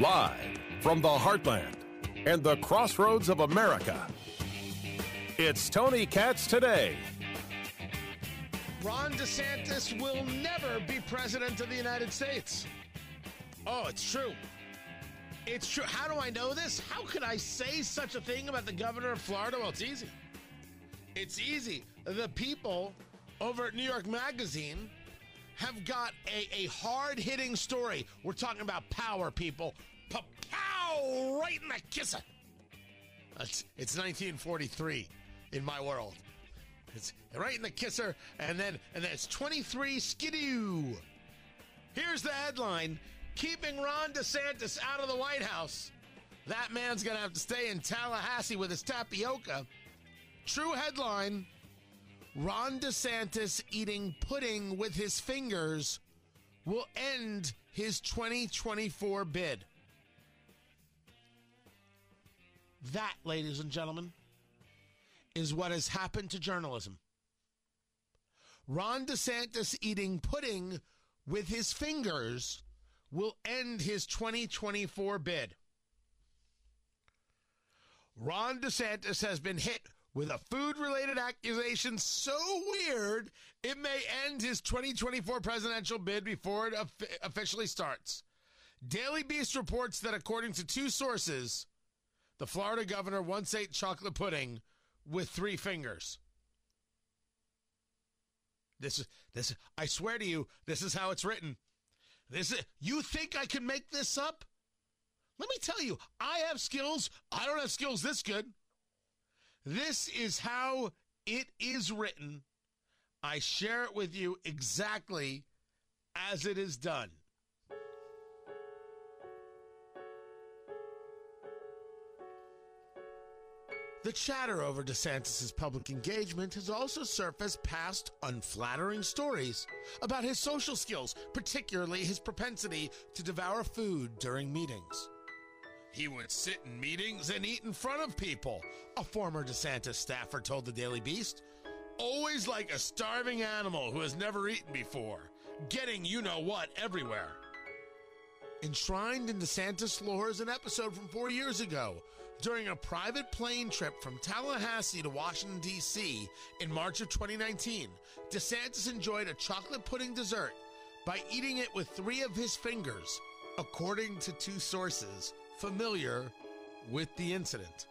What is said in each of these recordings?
Live from the heartland and the crossroads of America, it's Tony Katz today. Ron DeSantis will never be president of the United States. Oh, it's true. It's true. How do I know this? How could I say such a thing about the governor of Florida? Well, it's easy. It's easy. The people over at New York Magazine have got a, a hard hitting story. We're talking about power, people. Pow! Right in the kisser. It's, it's 1943 in my world. It's right in the kisser, and then and then it's 23 skidoo. Here's the headline: Keeping Ron DeSantis out of the White House. That man's gonna have to stay in Tallahassee with his tapioca. True headline: Ron DeSantis eating pudding with his fingers will end his 2024 bid. That, ladies and gentlemen, is what has happened to journalism. Ron DeSantis eating pudding with his fingers will end his 2024 bid. Ron DeSantis has been hit with a food related accusation so weird it may end his 2024 presidential bid before it officially starts. Daily Beast reports that according to two sources, the Florida governor once ate chocolate pudding with three fingers. This is this I swear to you, this is how it's written. This is, you think I can make this up? Let me tell you, I have skills. I don't have skills this good. This is how it is written. I share it with you exactly as it is done. The chatter over DeSantis' public engagement has also surfaced past unflattering stories about his social skills, particularly his propensity to devour food during meetings. He would sit in meetings and eat in front of people, a former DeSantis staffer told the Daily Beast. Always like a starving animal who has never eaten before, getting you know what everywhere. Enshrined in DeSantis lore is an episode from four years ago during a private plane trip from Tallahassee to Washington, D.C. in March of 2019, DeSantis enjoyed a chocolate pudding dessert by eating it with three of his fingers, according to two sources familiar with the incident.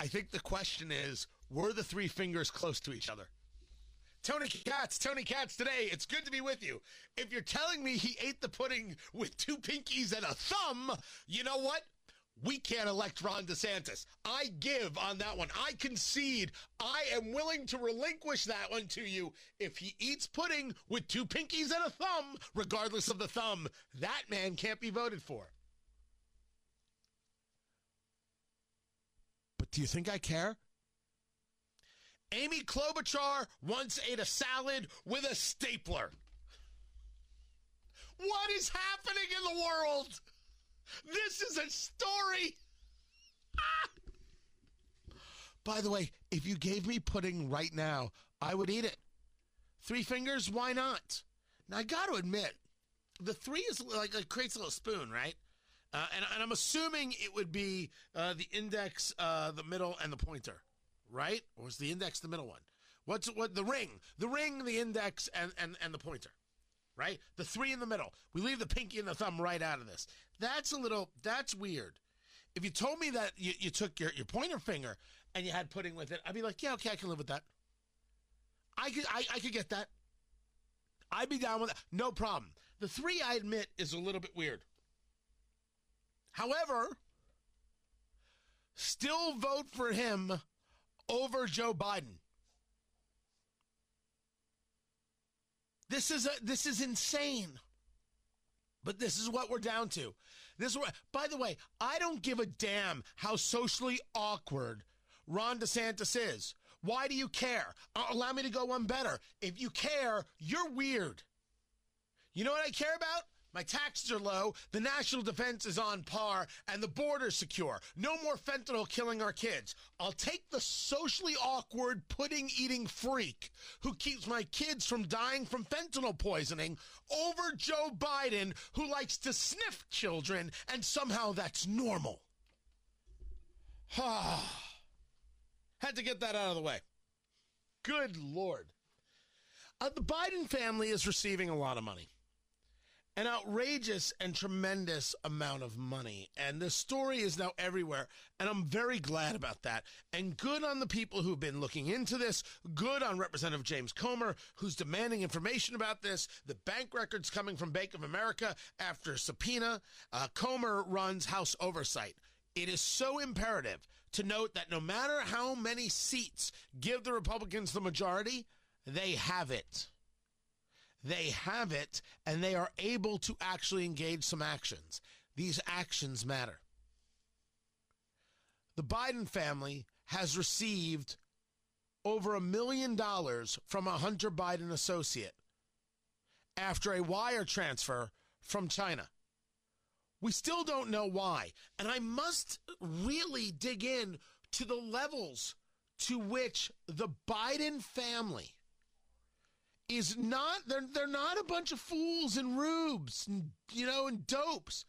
I think the question is were the three fingers close to each other? Tony Katz, Tony Katz today. It's good to be with you. If you're telling me he ate the pudding with two pinkies and a thumb, you know what? we can't elect Ron DeSantis. I give on that one. I concede. I am willing to relinquish that one to you. If he eats pudding with two pinkies and a thumb, regardless of the thumb, that man can't be voted for. Do you think I care? Amy Klobuchar once ate a salad with a stapler. What is happening in the world? This is a story. Ah! By the way, if you gave me pudding right now, I would eat it. Three fingers, why not? Now I got to admit, the three is like it creates a little spoon, right? Uh, and, and, I'm assuming it would be uh, the index, uh, the middle, and the pointer, right? Or is the index the middle one? What's what? The ring, the ring, the index, and and and the pointer right? The three in the middle. We leave the pinky and the thumb right out of this. That's a little, that's weird. If you told me that you, you took your, your pointer finger and you had pudding with it, I'd be like, yeah, okay, I can live with that. I could, I, I could get that. I'd be down with that. No problem. The three, I admit, is a little bit weird. However, still vote for him over Joe Biden. This is a, this is insane. But this is what we're down to. This is what, by the way, I don't give a damn how socially awkward Ron DeSantis is. Why do you care? Uh, allow me to go one better. If you care, you're weird. You know what I care about? My taxes are low, the national defense is on par, and the border's secure. No more fentanyl killing our kids. I'll take the socially awkward pudding eating freak who keeps my kids from dying from fentanyl poisoning over Joe Biden who likes to sniff children, and somehow that's normal. Had to get that out of the way. Good Lord. Uh, the Biden family is receiving a lot of money. An outrageous and tremendous amount of money. And the story is now everywhere. And I'm very glad about that. And good on the people who've been looking into this. Good on Representative James Comer, who's demanding information about this. The bank records coming from Bank of America after subpoena. Uh, Comer runs House Oversight. It is so imperative to note that no matter how many seats give the Republicans the majority, they have it. They have it, and they are able to actually engage some actions. These actions matter. The Biden family has received over a million dollars from a Hunter Biden associate after a wire transfer from China. We still don't know why. And I must really dig in to the levels to which the Biden family is not they're they're not a bunch of fools and rubes and you know and dopes.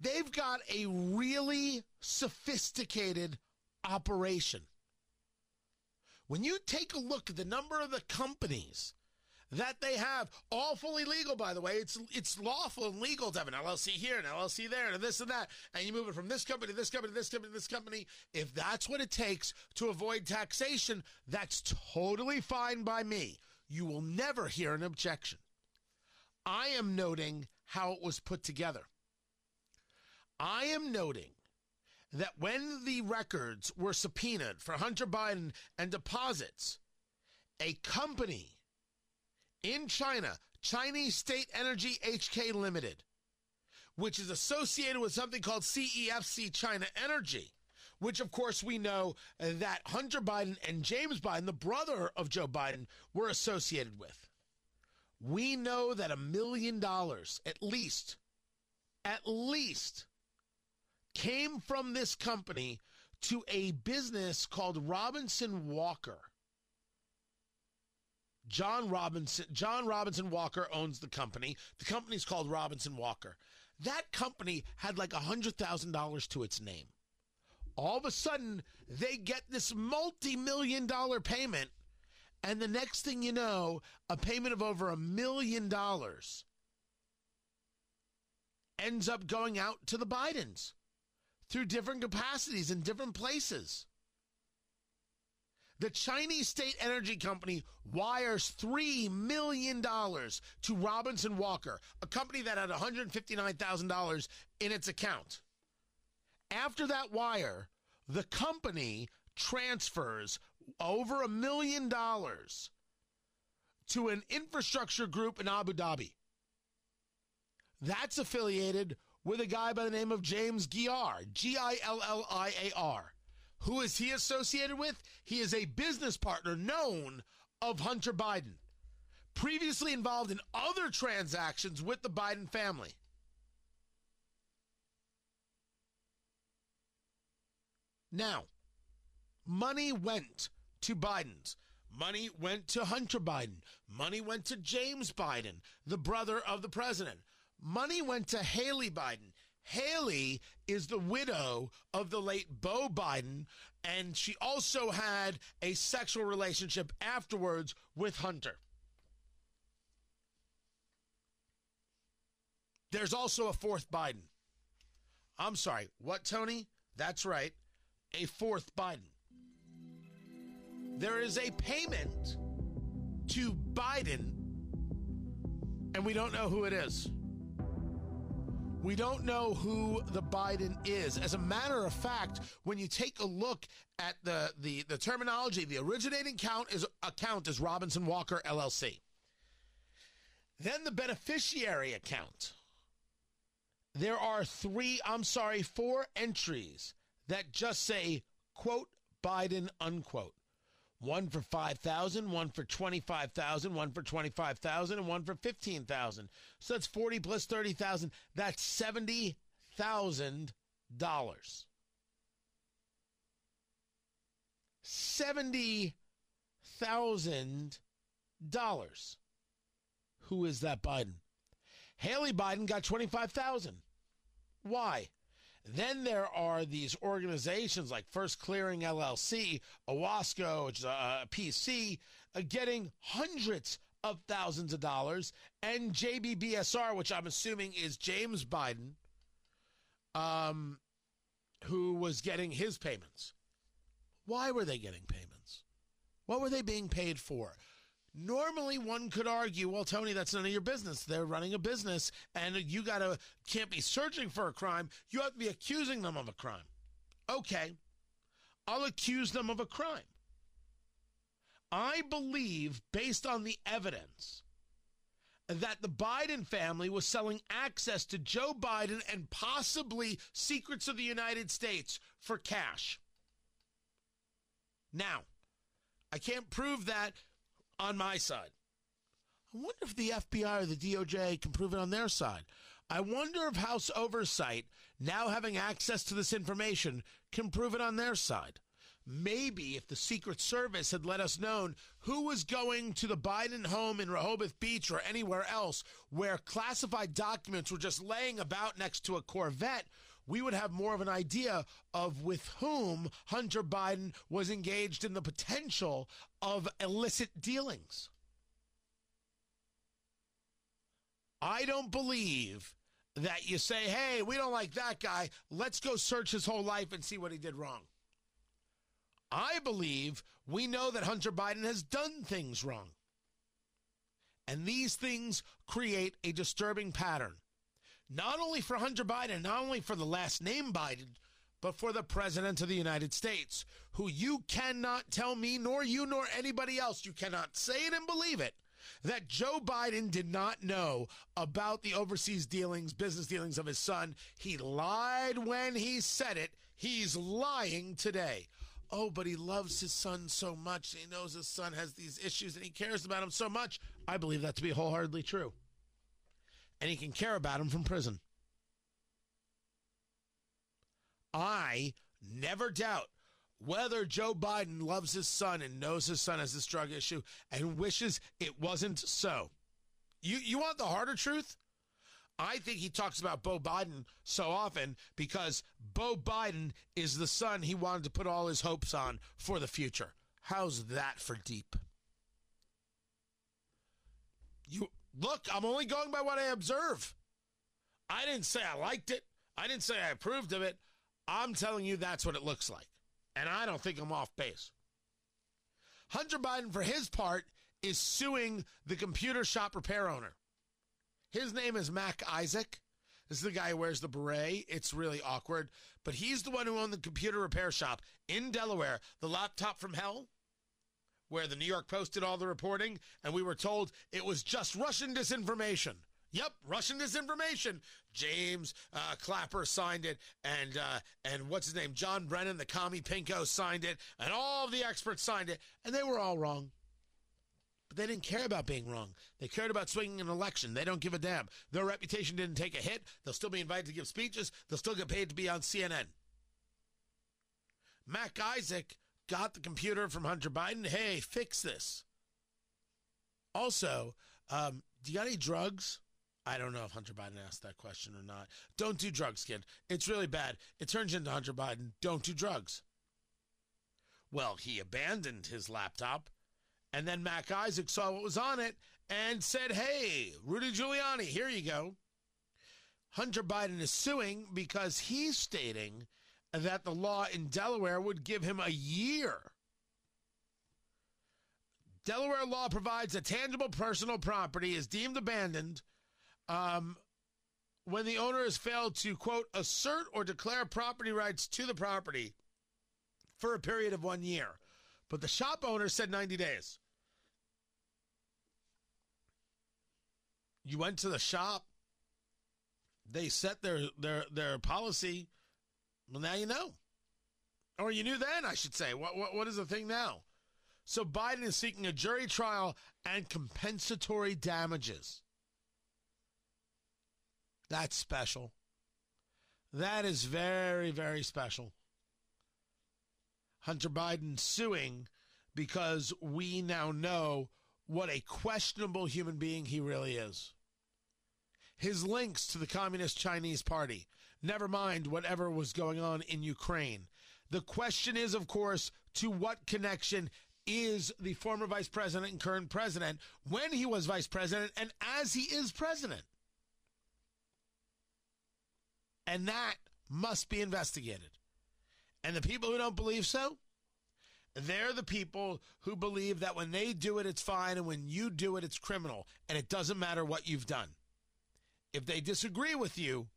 They've got a really sophisticated operation. When you take a look at the number of the companies that they have, all fully legal, by the way. It's it's lawful and legal to have an LLC here, an LLC there, and this and that. And you move it from this company to this company to this company to this company. If that's what it takes to avoid taxation, that's totally fine by me. You will never hear an objection. I am noting how it was put together. I am noting that when the records were subpoenaed for Hunter Biden and deposits, a company in China, Chinese State Energy HK Limited, which is associated with something called CEFC China Energy, which of course we know that Hunter Biden and James Biden, the brother of Joe Biden, were associated with. We know that a million dollars, at least, at least, came from this company to a business called Robinson Walker John Robinson John Robinson Walker owns the company. The company's called Robinson Walker. That company had like a $100,000 to its name. All of a sudden, they get this multi-million dollar payment and the next thing you know, a payment of over a million dollars ends up going out to the Bidens through different capacities in different places. The Chinese state energy company wires $3 million to Robinson Walker, a company that had $159,000 in its account. After that wire, the company transfers over a million dollars to an infrastructure group in Abu Dhabi. That's affiliated with a guy by the name of James Gilliar, G I L L I A R. Who is he associated with? He is a business partner known of Hunter Biden, previously involved in other transactions with the Biden family. Now, money went to Biden's. Money went to Hunter Biden. Money went to James Biden, the brother of the president. Money went to Haley Biden. Haley is the widow of the late Beau Biden, and she also had a sexual relationship afterwards with Hunter. There's also a fourth Biden. I'm sorry, what, Tony? That's right, a fourth Biden. There is a payment to Biden, and we don't know who it is. We don't know who the Biden is. As a matter of fact, when you take a look at the the, the terminology, the originating count is account is Robinson Walker LLC. Then the beneficiary account. There are three, I'm sorry, four entries that just say quote Biden unquote. One for 5,000, one for 25,000, one for 25,000 and one for 15,000. So that's 40 plus 30,000. That's $70,000. $70,000. Who is that Biden? Haley Biden got 25,000. Why? Then there are these organizations like First Clearing LLC, Owasco, which is a PC, uh, getting hundreds of thousands of dollars, and JBBSR, which I'm assuming is James Biden, um, who was getting his payments. Why were they getting payments? What were they being paid for? Normally, one could argue, well, Tony, that's none of your business. They're running a business, and you gotta can't be searching for a crime. You have to be accusing them of a crime. Okay, I'll accuse them of a crime. I believe, based on the evidence, that the Biden family was selling access to Joe Biden and possibly secrets of the United States for cash. Now, I can't prove that on my side. I wonder if the FBI or the DOJ can prove it on their side. I wonder if House Oversight, now having access to this information, can prove it on their side. Maybe if the Secret Service had let us know who was going to the Biden home in Rehoboth Beach or anywhere else where classified documents were just laying about next to a Corvette, we would have more of an idea of with whom Hunter Biden was engaged in the potential of illicit dealings. I don't believe that you say, hey, we don't like that guy. Let's go search his whole life and see what he did wrong. I believe we know that Hunter Biden has done things wrong. And these things create a disturbing pattern not only for Hunter Biden, not only for the last name Biden, but for the President of the United States, who you cannot tell me, nor you, nor anybody else, you cannot say it and believe it, that Joe Biden did not know about the overseas dealings, business dealings of his son. He lied when he said it. He's lying today. Oh, but he loves his son so much. He knows his son has these issues and he cares about him so much. I believe that to be wholeheartedly true and he can care about him from prison. I never doubt whether Joe Biden loves his son and knows his son has this drug issue and wishes it wasn't so. You you want the harder truth? I think he talks about Beau Biden so often because Beau Biden is the son he wanted to put all his hopes on for the future. How's that for deep? You Look, I'm only going by what I observe. I didn't say I liked it. I didn't say I approved of it. I'm telling you that's what it looks like. And I don't think I'm off base. Hunter Biden, for his part, is suing the computer shop repair owner. His name is Mac Isaac. This is the guy who wears the beret. It's really awkward. But he's the one who owned the computer repair shop in Delaware, the laptop from hell where the New York Post did all the reporting, and we were told it was just Russian disinformation. Yep, Russian disinformation. James uh, Clapper signed it, and uh, and what's his name? John Brennan, the commie pinko, signed it, and all the experts signed it, and they were all wrong. But they didn't care about being wrong. They cared about swinging an election. They don't give a damn. Their reputation didn't take a hit. They'll still be invited to give speeches. They'll still get paid to be on CNN. Mac Isaac got the computer from Hunter Biden. Hey, fix this. Also, um, do you got any drugs? I don't know if Hunter Biden asked that question or not. Don't do drugs, kid. It's really bad. It turns into Hunter Biden. Don't do drugs. Well, he abandoned his laptop, and then Mac Isaac saw what was on it and said, Hey, Rudy Giuliani, here you go. Hunter Biden is suing because he's stating that the law in Delaware would give him a year. Delaware law provides a tangible personal property is deemed abandoned um, when the owner has failed to, quote, assert or declare property rights to the property for a period of one year. But the shop owner said 90 days. You went to the shop, they set their, their, their policy well, now you know. Or you knew then, I should say. What, what, what is the thing now? So Biden is seeking a jury trial and compensatory damages. That's special. That is very, very special. Hunter Biden suing because we now know what a questionable human being he really is. His links to the Communist Chinese Party, never mind whatever was going on in Ukraine. The question is, of course, to what connection is the former vice president and current president when he was vice president and as he is president? And that must be investigated. And the people who don't believe so, they're the people who believe that when they do it, it's fine, and when you do it, it's criminal, and it doesn't matter what you've done. If they disagree with you,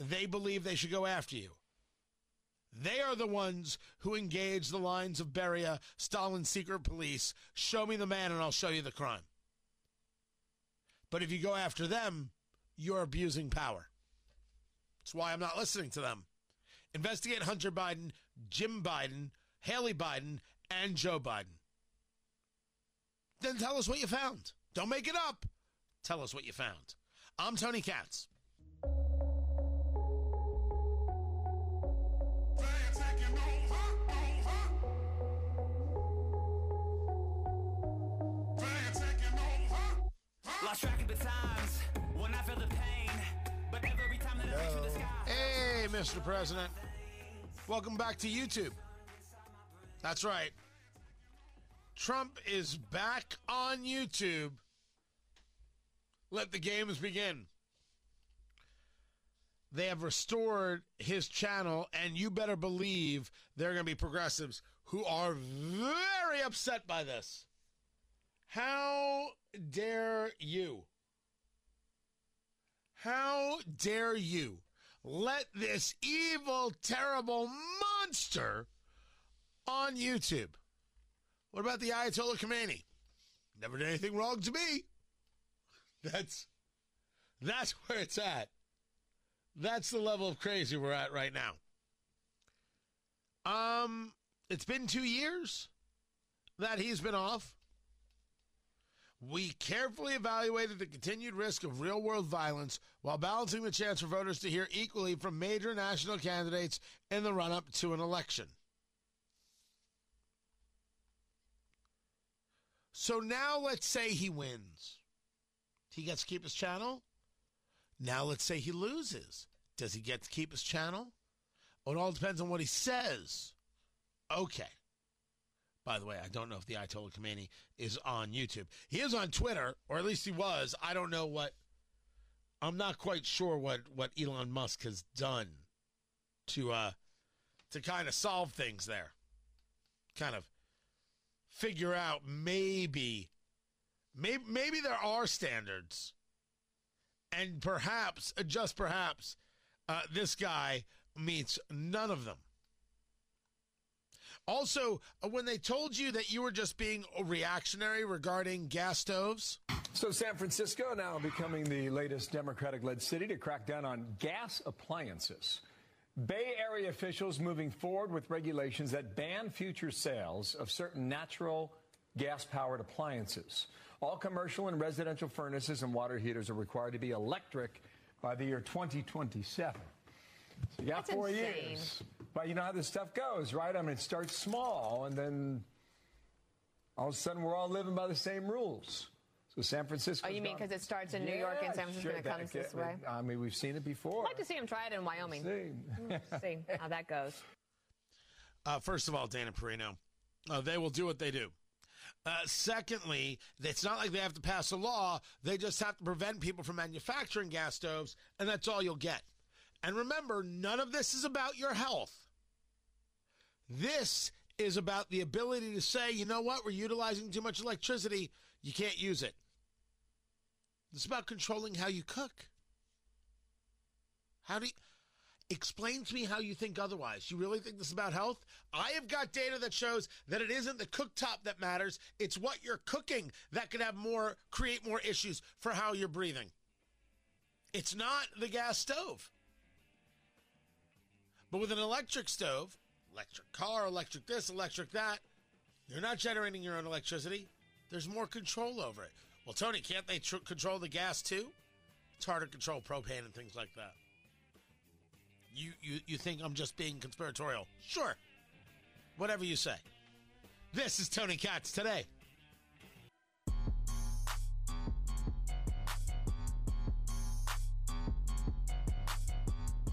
they believe they should go after you. They are the ones who engage the lines of Beria, Stalin's secret police. Show me the man and I'll show you the crime. But if you go after them, you're abusing power. That's why I'm not listening to them. Investigate Hunter Biden, Jim Biden, Haley Biden, and Joe Biden. Then tell us what you found. Don't make it up. Tell us what you found. I'm Tony Katz. Lost track of the times when I felt the pain, but every time that I reach for the sky. Hey, Mr. President. Welcome back to YouTube. That's right. Trump is back on YouTube. Let the games begin. They have restored his channel, and you better believe there are going to be progressives who are very upset by this. How dare you? How dare you let this evil, terrible monster on YouTube? What about the Ayatollah Khomeini? Never did anything wrong to me. That's that's where it's at. That's the level of crazy we're at right now. Um, it's been two years that he's been off. We carefully evaluated the continued risk of real world violence while balancing the chance for voters to hear equally from major national candidates in the run up to an election. So now let's say he wins. He gets to keep his channel. Now let's say he loses. Does he get to keep his channel? It all depends on what he says. Okay. By the way, I don't know if the Ayatollah Khomeini is on YouTube. He is on Twitter, or at least he was. I don't know what. I'm not quite sure what what Elon Musk has done to uh to kind of solve things there. Kind of figure out maybe maybe maybe there are standards, and perhaps just perhaps uh, this guy meets none of them. Also, uh, when they told you that you were just being reactionary regarding gas stoves. So, San Francisco now becoming the latest Democratic led city to crack down on gas appliances. Bay Area officials moving forward with regulations that ban future sales of certain natural gas powered appliances. All commercial and residential furnaces and water heaters are required to be electric by the year 2027. So you got That's four insane. years. But you know how this stuff goes, right? I mean, it starts small, and then all of a sudden we're all living by the same rules. So San Francisco. Oh, you mean because it starts in New York and San Francisco and it comes this way? I mean, we've seen it before. I'd like to see him try it in Wyoming. See. see how that goes. Uh, first of all, Dana Perino, uh, they will do what they do. Uh, secondly, it's not like they have to pass a law. They just have to prevent people from manufacturing gas stoves, and that's all you'll get. And remember, none of this is about your health. This is about the ability to say, you know what, we're utilizing too much electricity. You can't use it. It's about controlling how you cook. How do you explain to me how you think otherwise? You really think this is about health? I have got data that shows that it isn't the cooktop that matters. It's what you're cooking that could have more create more issues for how you're breathing. It's not the gas stove. But with an electric stove, electric car, electric this, electric that, You're not generating your own electricity. There's more control over it. Well, Tony, can't they tr- control the gas too? It's hard to control propane and things like that. You, you, you think I'm just being conspiratorial? Sure. Whatever you say. This is Tony Katz today.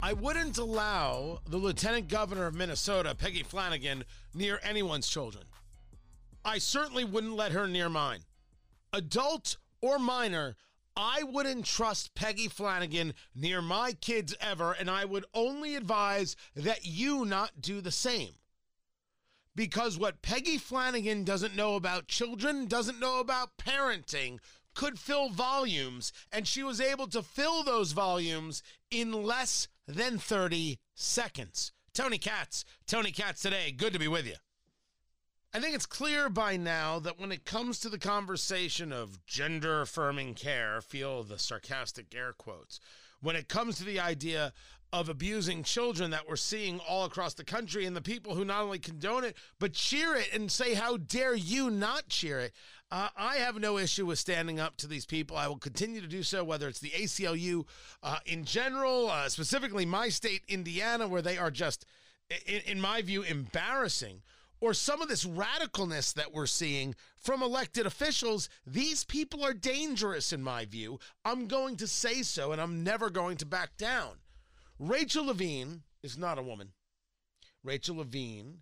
I wouldn't allow the lieutenant governor of Minnesota, Peggy Flanagan, near anyone's children. I certainly wouldn't let her near mine. Adult or minor, I wouldn't trust Peggy Flanagan near my kids ever, and I would only advise that you not do the same. Because what Peggy Flanagan doesn't know about children, doesn't know about parenting, could fill volumes, and she was able to fill those volumes in less than 30 seconds. Tony Katz, Tony Katz today. Good to be with you. I think it's clear by now that when it comes to the conversation of gender affirming care, feel the sarcastic air quotes, when it comes to the idea of abusing children that we're seeing all across the country and the people who not only condone it, but cheer it and say, How dare you not cheer it? Uh, I have no issue with standing up to these people. I will continue to do so, whether it's the ACLU uh, in general, uh, specifically my state, Indiana, where they are just, in, in my view, embarrassing or some of this radicalness that we're seeing from elected officials, these people are dangerous in my view. I'm going to say so, and I'm never going to back down. Rachel Levine is not a woman. Rachel Levine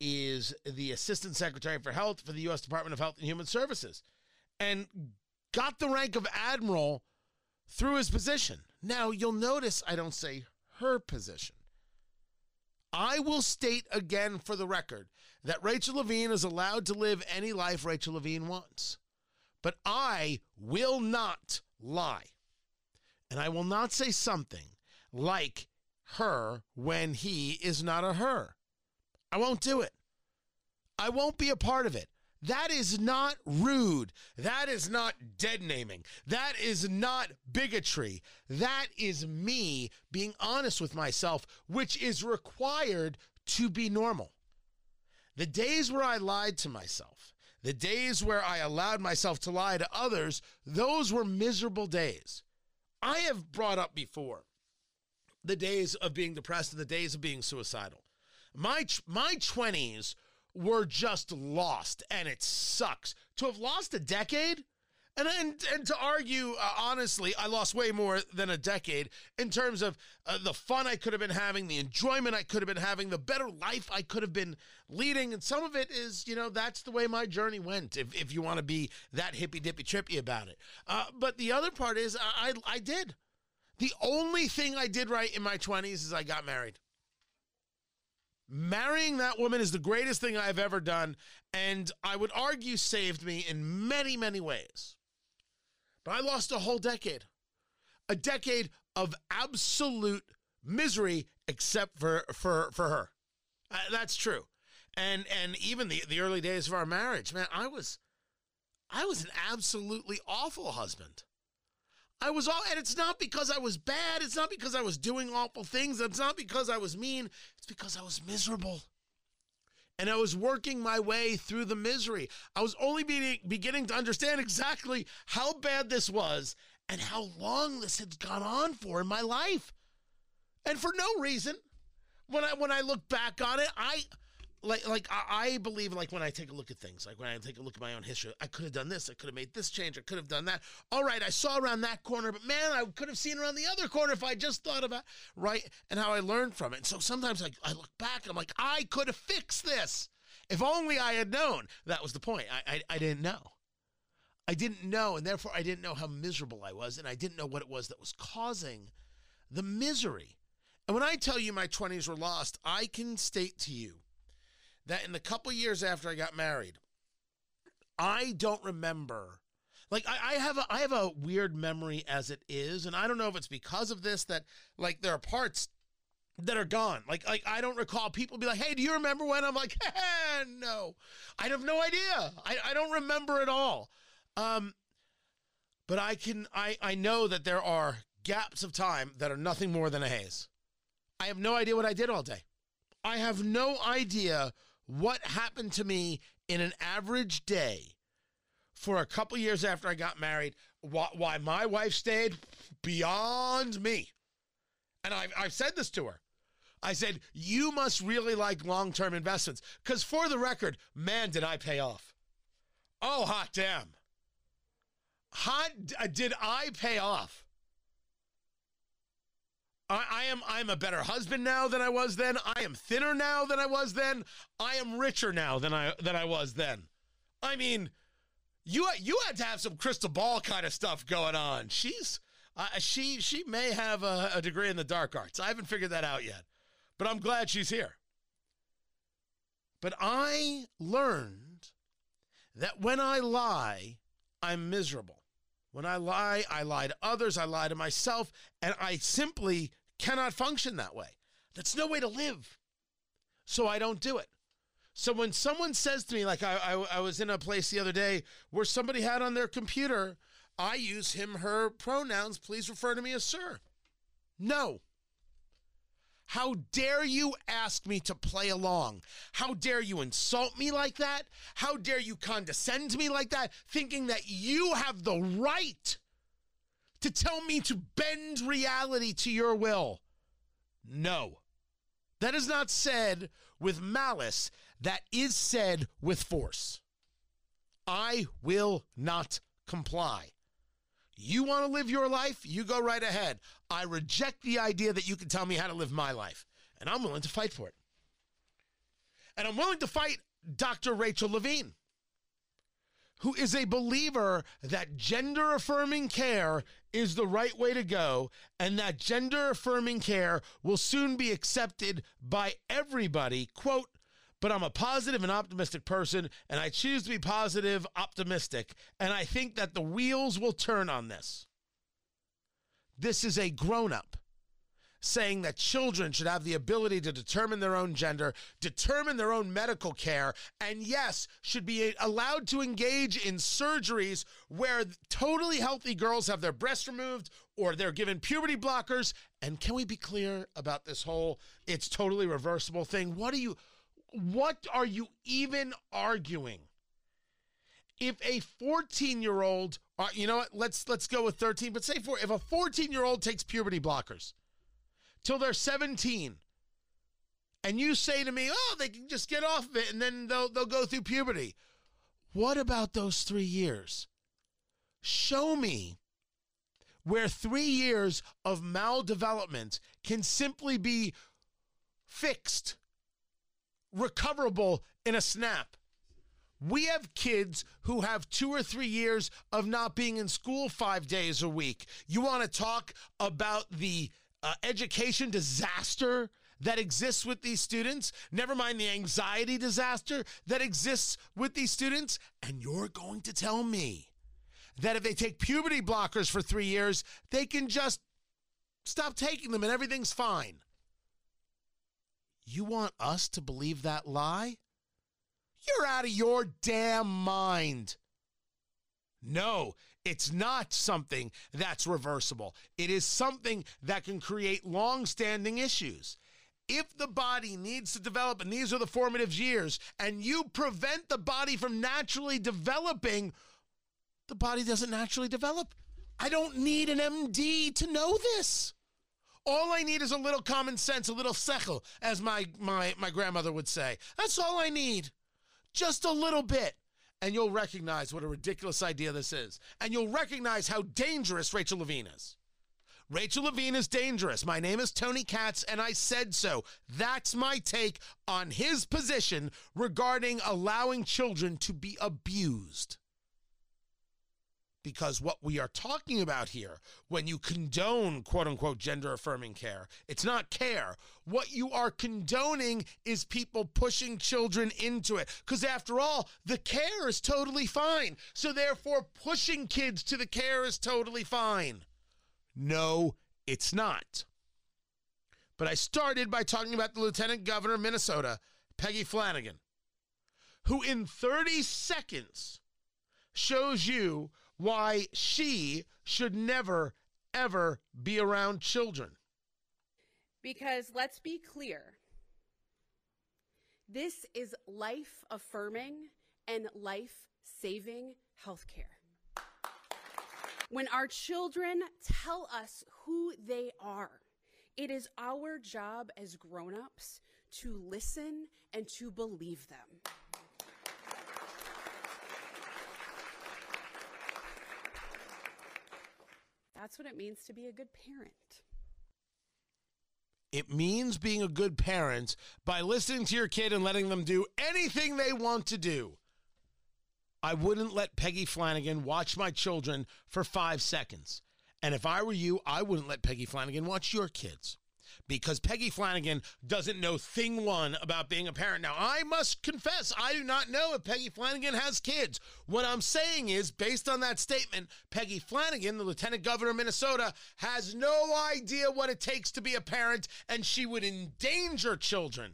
is the Assistant Secretary for Health for the U.S. Department of Health and Human Services and got the rank of Admiral through his position. Now, you'll notice I don't say her position. I will state again for the record that Rachel Levine is allowed to live any life Rachel Levine wants. But I will not lie. And I will not say something like her when he is not a her. I won't do it. I won't be a part of it. That is not rude. That is not dead naming. That is not bigotry. That is me being honest with myself, which is required to be normal. The days where I lied to myself, the days where I allowed myself to lie to others, those were miserable days. I have brought up before the days of being depressed and the days of being suicidal. My my 20s were just lost and it sucks. To have lost a decade and, and, and to argue, uh, honestly, I lost way more than a decade in terms of uh, the fun I could have been having, the enjoyment I could have been having, the better life I could have been leading. And some of it is, you know, that's the way my journey went, if, if you want to be that hippy dippy trippy about it. Uh, but the other part is, I, I, I did. The only thing I did right in my 20s is I got married. Marrying that woman is the greatest thing I've ever done, and I would argue saved me in many, many ways. But I lost a whole decade. A decade of absolute misery except for for for her. Uh, that's true. And and even the the early days of our marriage, man, I was I was an absolutely awful husband. I was all, and it's not because I was bad. It's not because I was doing awful things. It's not because I was mean. It's because I was miserable. And I was working my way through the misery. I was only be- beginning to understand exactly how bad this was and how long this had gone on for in my life. And for no reason. When I when I look back on it, I like like I, believe like when I take a look at things, like when I take a look at my own history, I could have done this, I could have made this change, I could have done that. All right, I saw around that corner, but man, I could have seen around the other corner if I just thought about right and how I learned from it. And so sometimes I, I look back, I'm like, I could have fixed this. If only I had known. That was the point. I, I, I didn't know. I didn't know, and therefore I didn't know how miserable I was, and I didn't know what it was that was causing the misery. And when I tell you my 20s were lost, I can state to you that in the couple years after I got married, I don't remember. Like I, I, have a I have a weird memory as it is, and I don't know if it's because of this that like there are parts that are gone. Like like I don't recall people be like, "Hey, do you remember when?" I'm like, "No, I have no idea. I, I don't remember at all." Um, but I can I I know that there are gaps of time that are nothing more than a haze. I have no idea what I did all day. I have no idea what happened to me in an average day for a couple years after I got married, why, why my wife stayed beyond me. And I've, I've said this to her. I said, you must really like long term investments. Because for the record, man, did I pay off. Oh, hot damn. Hot, did I pay off? I, I am I'm a better husband now than I was then. I am thinner now than I was then. I am richer now than I than I was then. I mean, you you had to have some crystal ball kind of stuff going on. She's uh, she she may have a, a degree in the dark arts. I haven't figured that out yet, but I'm glad she's here. But I learned that when I lie, I'm miserable. When I lie, I lie to others, I lie to myself, and I simply cannot function that way. That's no way to live. So I don't do it. So when someone says to me, like I, I, I, was in a place the other day where somebody had on their computer, I use him, her pronouns. Please refer to me as sir. No. How dare you ask me to play along? How dare you insult me like that? How dare you condescend to me like that, thinking that you have the right to tell me to bend reality to your will? No. That is not said with malice, that is said with force. I will not comply. You want to live your life? You go right ahead. I reject the idea that you can tell me how to live my life, and I'm willing to fight for it. And I'm willing to fight Dr. Rachel Levine, who is a believer that gender affirming care is the right way to go, and that gender affirming care will soon be accepted by everybody. Quote, but I'm a positive and optimistic person, and I choose to be positive, optimistic, and I think that the wheels will turn on this. This is a grown up saying that children should have the ability to determine their own gender, determine their own medical care, and yes, should be allowed to engage in surgeries where totally healthy girls have their breasts removed or they're given puberty blockers. And can we be clear about this whole it's totally reversible thing? What do you what are you even arguing? If a 14 year old, uh, you know what? Let's let's go with 13. But say for if a 14 year old takes puberty blockers till they're 17, and you say to me, "Oh, they can just get off of it, and then they'll they'll go through puberty." What about those three years? Show me where three years of maldevelopment can simply be fixed recoverable in a snap. We have kids who have two or three years of not being in school five days a week. You want to talk about the uh, education disaster that exists with these students, never mind the anxiety disaster that exists with these students, and you're going to tell me that if they take puberty blockers for three years, they can just stop taking them and everything's fine. You want us to believe that lie? You're out of your damn mind. No, it's not something that's reversible. It is something that can create long standing issues. If the body needs to develop, and these are the formative years, and you prevent the body from naturally developing, the body doesn't naturally develop. I don't need an MD to know this. All I need is a little common sense, a little sechel, as my, my, my grandmother would say. That's all I need. Just a little bit. And you'll recognize what a ridiculous idea this is. And you'll recognize how dangerous Rachel Levine is. Rachel Levine is dangerous. My name is Tony Katz, and I said so. That's my take on his position regarding allowing children to be abused. Because what we are talking about here, when you condone quote unquote gender affirming care, it's not care. What you are condoning is people pushing children into it. Because after all, the care is totally fine. So therefore, pushing kids to the care is totally fine. No, it's not. But I started by talking about the Lieutenant Governor of Minnesota, Peggy Flanagan, who in 30 seconds shows you why she should never, ever be around children. Because let's be clear this is life affirming and life saving health care. When our children tell us who they are, it is our job as grown ups to listen and to believe them. That's what it means to be a good parent. It means being a good parent by listening to your kid and letting them do anything they want to do. I wouldn't let Peggy Flanagan watch my children for five seconds. And if I were you, I wouldn't let Peggy Flanagan watch your kids because Peggy Flanagan doesn't know thing one about being a parent. Now, I must confess, I do not know if Peggy Flanagan has kids. What I'm saying is, based on that statement, Peggy Flanagan, the lieutenant governor of Minnesota, has no idea what it takes to be a parent, and she would endanger children.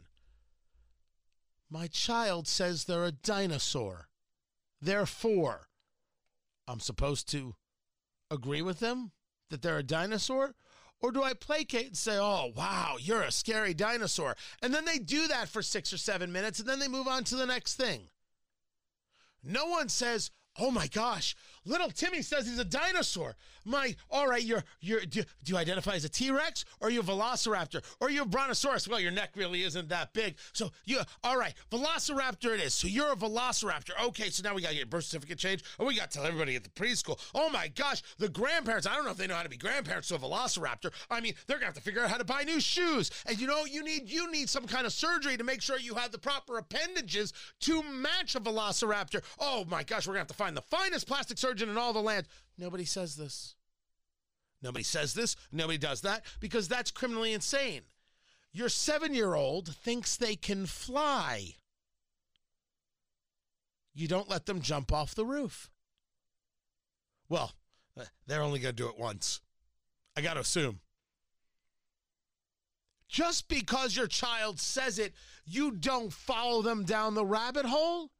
My child says they're a dinosaur. Therefore, I'm supposed to agree with them that they're a dinosaur? Or do I placate and say, oh, wow, you're a scary dinosaur? And then they do that for six or seven minutes and then they move on to the next thing. No one says, oh my gosh, Little Timmy says he's a dinosaur. My, all right, you're, you're, do, do you identify as a T Rex or you a velociraptor or you a brontosaurus? Well, your neck really isn't that big. So you, all right, velociraptor it is. So you're a velociraptor. Okay, so now we got to get birth certificate change. Oh, we got to tell everybody at the preschool. Oh my gosh, the grandparents, I don't know if they know how to be grandparents to a velociraptor. I mean, they're going to have to figure out how to buy new shoes. And you know, you need, you need some kind of surgery to make sure you have the proper appendages to match a velociraptor. Oh my gosh, we're going to have to find the finest plastic surgeon in all the land. Nobody says this. Nobody says this. Nobody does that because that's criminally insane. Your seven year old thinks they can fly. You don't let them jump off the roof. Well, uh, they're only going to do it once. I got to assume. Just because your child says it, you don't follow them down the rabbit hole.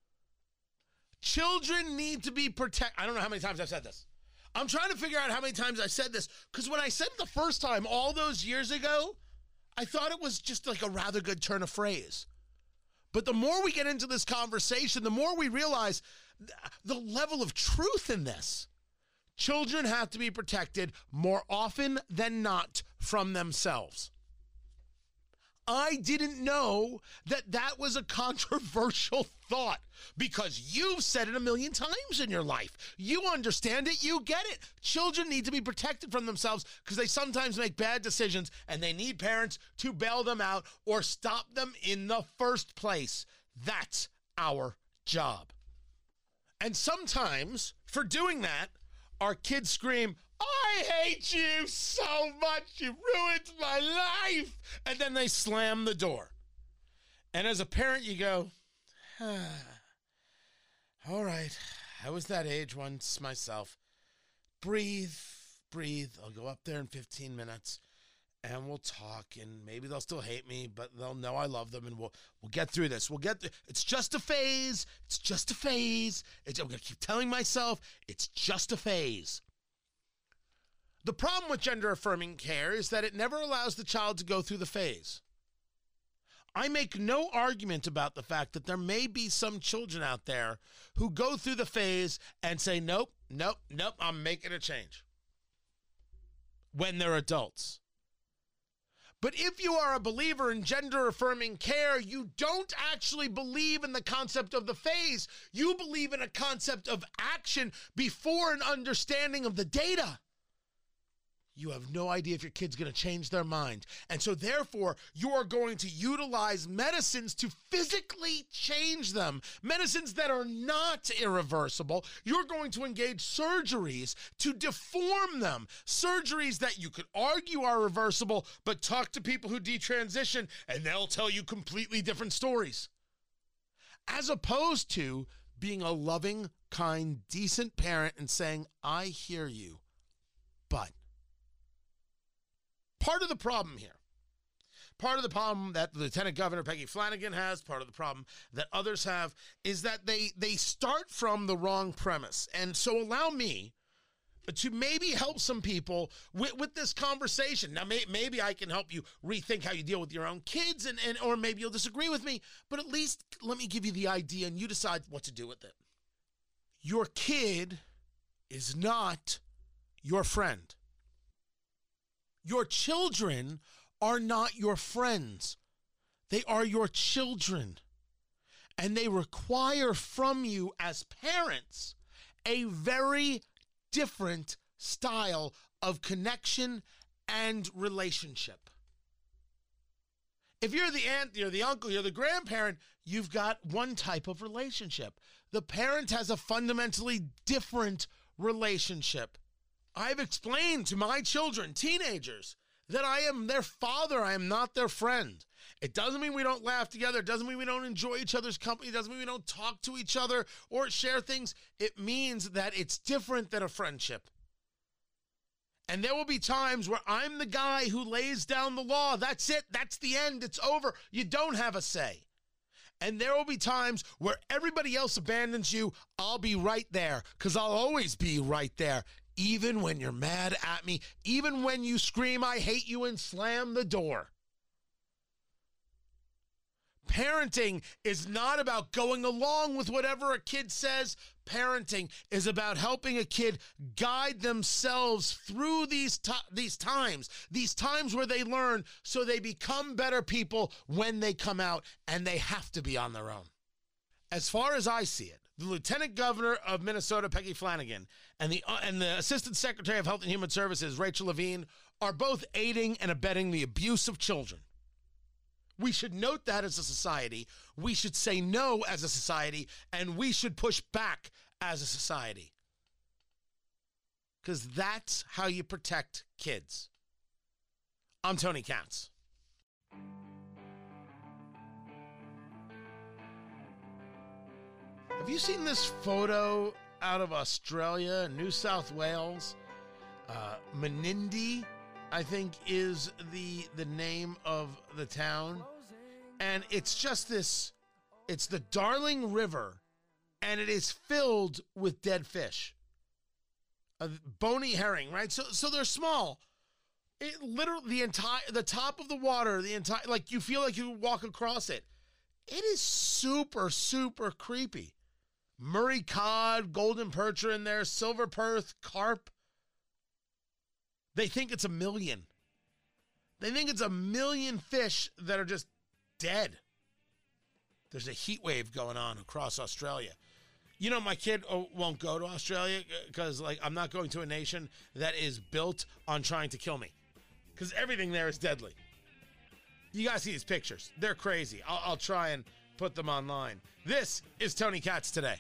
Children need to be protected. I don't know how many times I've said this. I'm trying to figure out how many times I said this because when I said it the first time all those years ago, I thought it was just like a rather good turn of phrase. But the more we get into this conversation, the more we realize the level of truth in this. Children have to be protected more often than not from themselves. I didn't know that that was a controversial thought because you've said it a million times in your life. You understand it, you get it. Children need to be protected from themselves because they sometimes make bad decisions and they need parents to bail them out or stop them in the first place. That's our job. And sometimes, for doing that, our kids scream, I hate you so much. You ruined my life. And then they slam the door. And as a parent, you go, ah, all right. I was that age once myself. Breathe, breathe. I'll go up there in 15 minutes and we'll talk and maybe they'll still hate me but they'll know I love them and we'll we'll get through this. We'll get th- it's just a phase. It's just a phase. It's, I'm going to keep telling myself it's just a phase. The problem with gender affirming care is that it never allows the child to go through the phase. I make no argument about the fact that there may be some children out there who go through the phase and say, nope, nope, nope, I'm making a change when they're adults. But if you are a believer in gender affirming care, you don't actually believe in the concept of the phase. You believe in a concept of action before an understanding of the data you have no idea if your kid's going to change their mind. And so, therefore, you are going to utilize medicines to physically change them. Medicines that are not irreversible. You're going to engage surgeries to deform them. Surgeries that you could argue are reversible, but talk to people who detransition and they'll tell you completely different stories. As opposed to being a loving, kind, decent parent and saying, I hear you, but part of the problem here. Part of the problem that Lieutenant Governor Peggy Flanagan has, part of the problem that others have, is that they they start from the wrong premise. And so allow me to maybe help some people with, with this conversation. Now, may, maybe I can help you rethink how you deal with your own kids, and, and or maybe you'll disagree with me, but at least let me give you the idea and you decide what to do with it. Your kid is not your friend. Your children are not your friends, they are your children. And they require from you as parents a very different style of connection and relationship. If you're the aunt, you're the uncle, you're the grandparent, you've got one type of relationship. The parent has a fundamentally different relationship. I've explained to my children, teenagers, that I am their father, I am not their friend. It doesn't mean we don't laugh together. It doesn't mean we don't enjoy each other's company. It doesn't mean we don't talk to each other or share things. It means that it's different than a friendship. And there will be times where I'm the guy who lays down the law. That's it. That's the end. It's over. You don't have a say. And there will be times where everybody else abandons you. I'll be right there because I'll always be right there. Even when you're mad at me, even when you scream, I hate you, and slam the door. Parenting is not about going along with whatever a kid says. Parenting is about helping a kid guide themselves through these t- these times, these times where they learn so they become better people when they come out and they have to be on their own. As far as I see it, the Lieutenant Governor of Minnesota, Peggy Flanagan, and the uh, and the Assistant Secretary of Health and Human Services, Rachel Levine, are both aiding and abetting the abuse of children. We should note that as a society. We should say no as a society, and we should push back as a society. Because that's how you protect kids. I'm Tony Katz. Have you seen this photo out of Australia, New South Wales? Uh, Menindee I think is the the name of the town. And it's just this it's the Darling River and it is filled with dead fish. A bony herring, right? So so they're small. It literally the entire the top of the water, the entire like you feel like you walk across it. It is super super creepy. Murray cod, golden perch are in there, silver perch, carp. They think it's a million. They think it's a million fish that are just dead. There's a heat wave going on across Australia. You know, my kid oh, won't go to Australia uh, because, like, I'm not going to a nation that is built on trying to kill me because everything there is deadly. You guys see these pictures. They're crazy. I'll, I'll try and put them online. This is Tony Katz today.